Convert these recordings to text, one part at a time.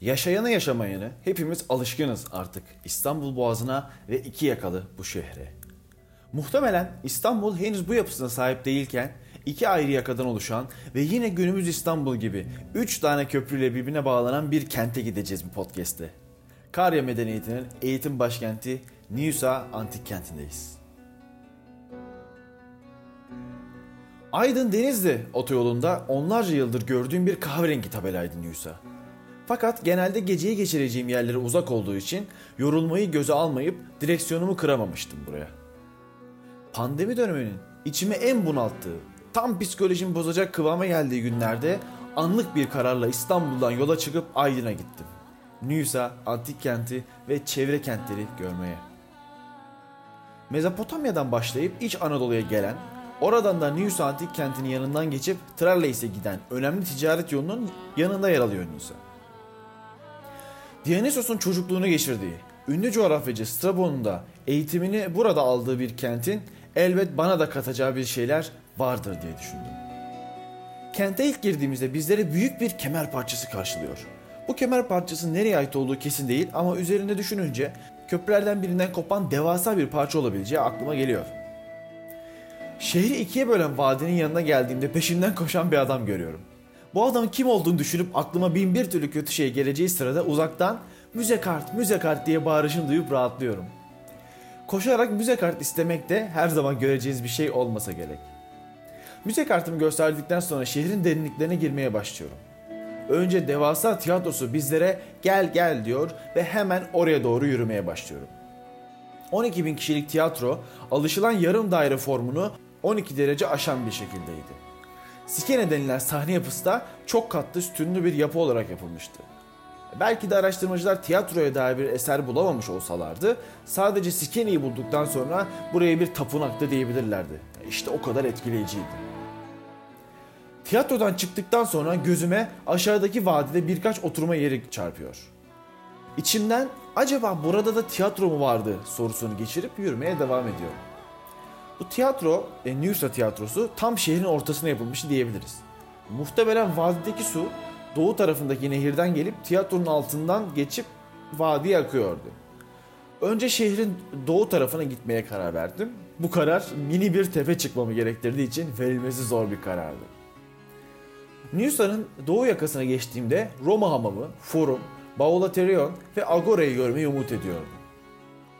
Yaşayanı yaşamayanı hepimiz alışkınız artık İstanbul Boğazı'na ve iki yakalı bu şehre. Muhtemelen İstanbul henüz bu yapısına sahip değilken iki ayrı yakadan oluşan ve yine günümüz İstanbul gibi üç tane köprüyle birbirine bağlanan bir kente gideceğiz bu podcast'te. Karya Medeniyeti'nin eğitim başkenti Niusa Antik Kenti'ndeyiz. Aydın Denizli otoyolunda onlarca yıldır gördüğüm bir kahverengi tabelaydı Niusa. Fakat genelde geceyi geçireceğim yerlere uzak olduğu için yorulmayı göze almayıp direksiyonumu kıramamıştım buraya. Pandemi döneminin içime en bunalttığı, tam psikolojimi bozacak kıvama geldiği günlerde anlık bir kararla İstanbul'dan yola çıkıp Aydın'a gittim. Nüsa, antik kenti ve çevre kentleri görmeye. Mezopotamya'dan başlayıp İç Anadolu'ya gelen, oradan da Nüsa antik kentinin yanından geçip Tralleys'e giden önemli ticaret yolunun yanında yer alıyor Nüsa. Dionysos'un çocukluğunu geçirdiği, ünlü coğrafyacı Strabon'un da eğitimini burada aldığı bir kentin elbet bana da katacağı bir şeyler vardır diye düşündüm. Kente ilk girdiğimizde bizleri büyük bir kemer parçası karşılıyor. Bu kemer parçası nereye ait olduğu kesin değil ama üzerinde düşününce köprülerden birinden kopan devasa bir parça olabileceği aklıma geliyor. Şehri ikiye bölen vadinin yanına geldiğimde peşimden koşan bir adam görüyorum. Bu adamın kim olduğunu düşünüp aklıma bin bir türlü kötü şey geleceği sırada uzaktan müze kart, müze kart diye bağırışını duyup rahatlıyorum. Koşarak müze kart istemek de her zaman göreceğiz bir şey olmasa gerek. Müze kartımı gösterdikten sonra şehrin derinliklerine girmeye başlıyorum. Önce devasa tiyatrosu bizlere gel gel diyor ve hemen oraya doğru yürümeye başlıyorum. 12 bin kişilik tiyatro alışılan yarım daire formunu 12 derece aşan bir şekildeydi. Sikene denilen sahne yapısı da çok katlı sütunlu bir yapı olarak yapılmıştı. Belki de araştırmacılar tiyatroya dair bir eser bulamamış olsalardı sadece Sikene'yi bulduktan sonra buraya bir tapınaktı diyebilirlerdi. İşte o kadar etkileyiciydi. Tiyatrodan çıktıktan sonra gözüme aşağıdaki vadide birkaç oturma yeri çarpıyor. İçimden acaba burada da tiyatro mu vardı sorusunu geçirip yürümeye devam ediyorum. Bu tiyatro, e, Nürsa tiyatrosu tam şehrin ortasına yapılmış diyebiliriz. Muhtemelen vadideki su doğu tarafındaki nehirden gelip tiyatronun altından geçip vadiye akıyordu. Önce şehrin doğu tarafına gitmeye karar verdim. Bu karar mini bir tepe çıkmamı gerektirdiği için verilmesi zor bir karardı. Nusa'nın doğu yakasına geçtiğimde Roma Hamamı, Forum, Baulaterion ve Agora'yı görmeyi umut ediyordum.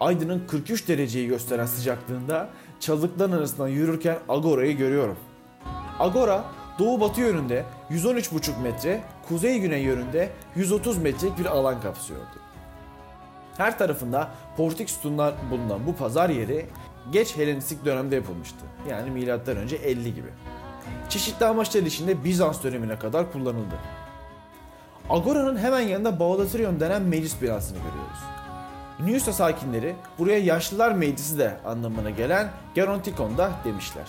Aydın'ın 43 dereceyi gösteren sıcaklığında çalılıkların arasından yürürken Agora'yı görüyorum. Agora doğu batı yönünde 113,5 metre, kuzey güney yönünde 130 metrelik bir alan kapsıyordu. Her tarafında portik sütunlar bulunan bu pazar yeri geç Helenistik dönemde yapılmıştı. Yani milattan önce 50 gibi. Çeşitli amaçlar içinde Bizans dönemine kadar kullanıldı. Agora'nın hemen yanında Baulatrion denen meclis binasını görüyoruz. Niusa sakinleri buraya yaşlılar meclisi de anlamına gelen Gerontikon da demişler.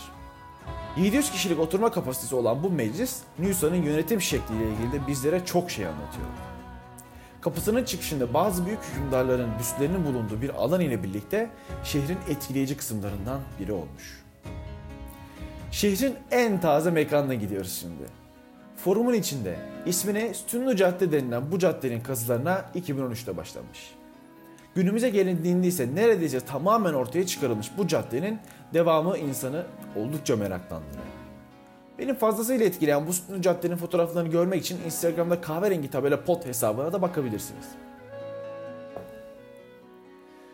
700 kişilik oturma kapasitesi olan bu meclis Niusa'nın yönetim şekliyle ilgili de bizlere çok şey anlatıyor. Kapısının çıkışında bazı büyük hükümdarların büstlerinin bulunduğu bir alan ile birlikte şehrin etkileyici kısımlarından biri olmuş. Şehrin en taze mekanına gidiyoruz şimdi. Forumun içinde ismine Sütunlu Cadde denilen bu caddenin kazılarına 2013'te başlanmış. Günümüze gelindiğinde ise neredeyse tamamen ortaya çıkarılmış bu caddenin devamı insanı oldukça meraklandırıyor. Benim fazlasıyla etkileyen bu Cadde'nin fotoğraflarını görmek için Instagram'da kahverengi tabela pot hesabına da bakabilirsiniz.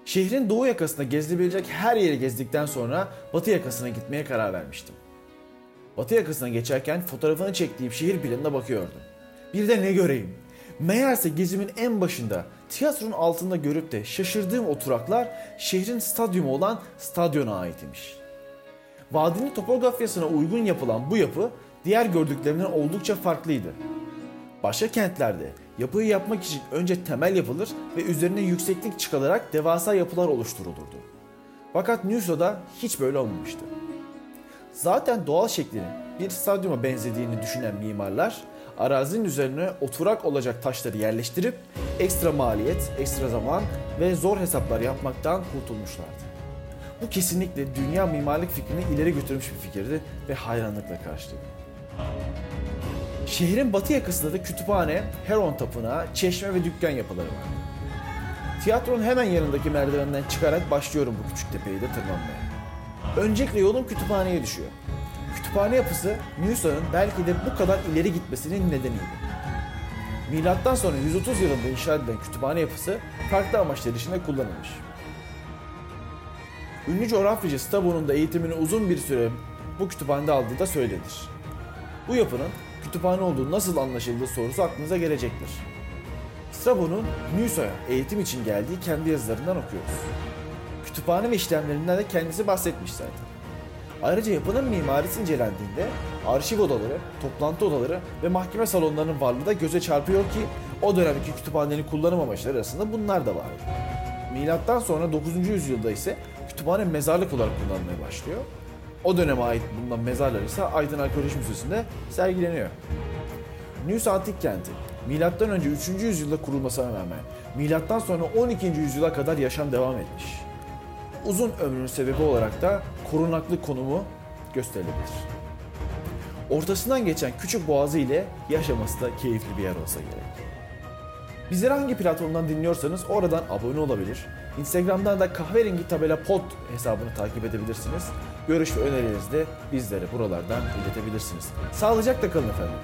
Şehrin doğu yakasında gezilebilecek her yeri gezdikten sonra batı yakasına gitmeye karar vermiştim. Batı yakasına geçerken fotoğrafını çektiğim şehir planına bakıyordum. Bir de ne göreyim? Meğerse gezimin en başında tiyatronun altında görüp de şaşırdığım oturaklar şehrin stadyumu olan stadyona aitmiş. Vadinin topografyasına uygun yapılan bu yapı diğer gördüklerimden oldukça farklıydı. Başka kentlerde yapıyı yapmak için önce temel yapılır ve üzerine yükseklik çıkarılarak devasa yapılar oluşturulurdu. Fakat Nusa'da hiç böyle olmamıştı. Zaten doğal şeklinin bir stadyuma benzediğini düşünen mimarlar arazinin üzerine oturak olacak taşları yerleştirip ekstra maliyet, ekstra zaman ve zor hesaplar yapmaktan kurtulmuşlardı. Bu kesinlikle dünya mimarlık fikrini ileri götürmüş bir fikirdi ve hayranlıkla karşıladım. Şehrin batı yakasında da kütüphane, Heron Tapınağı, çeşme ve dükkan yapıları var. Tiyatronun hemen yanındaki merdivenden çıkarak başlıyorum bu küçük tepeyi de tırmanmaya. Öncelikle yolum kütüphaneye düşüyor. Kütüphane yapısı Newson'un belki de bu kadar ileri gitmesinin nedeniydi. Milattan sonra 130 yılında inşa edilen kütüphane yapısı farklı amaçlar için de kullanılmış. Ünlü coğrafyacı Strabo'nun da eğitimini uzun bir süre bu kütüphanede aldığı da söylenir. Bu yapının kütüphane olduğu nasıl anlaşıldığı sorusu aklınıza gelecektir. Strabo'nun Newson'a eğitim için geldiği kendi yazılarından okuyoruz. Kütüphane ve işlemlerinden de kendisi bahsetmiş zaten. Ayrıca yapının mimarisi incelendiğinde arşiv odaları, toplantı odaları ve mahkeme salonlarının varlığı da göze çarpıyor ki o dönemki kütüphanenin kullanım amaçları arasında bunlar da vardı. Milattan sonra 9. yüzyılda ise kütüphane mezarlık olarak kullanılmaya başlıyor. O döneme ait bulunan mezarlar ise Aydın Arkeoloji Müzesi'nde sergileniyor. Nüs Antik Kenti, milattan önce 3. yüzyılda kurulmasına rağmen milattan sonra 12. yüzyıla kadar yaşam devam etmiş. Uzun ömrünün sebebi olarak da korunaklı konumu gösterilebilir. Ortasından geçen küçük boğazı ile yaşaması da keyifli bir yer olsa gerek. Bizleri hangi platformdan dinliyorsanız oradan abone olabilir. Instagram'dan da kahverengi tabela pod hesabını takip edebilirsiniz. Görüş ve önerilerinizi de bizlere buralardan iletebilirsiniz. Sağlıcakla kalın efendim.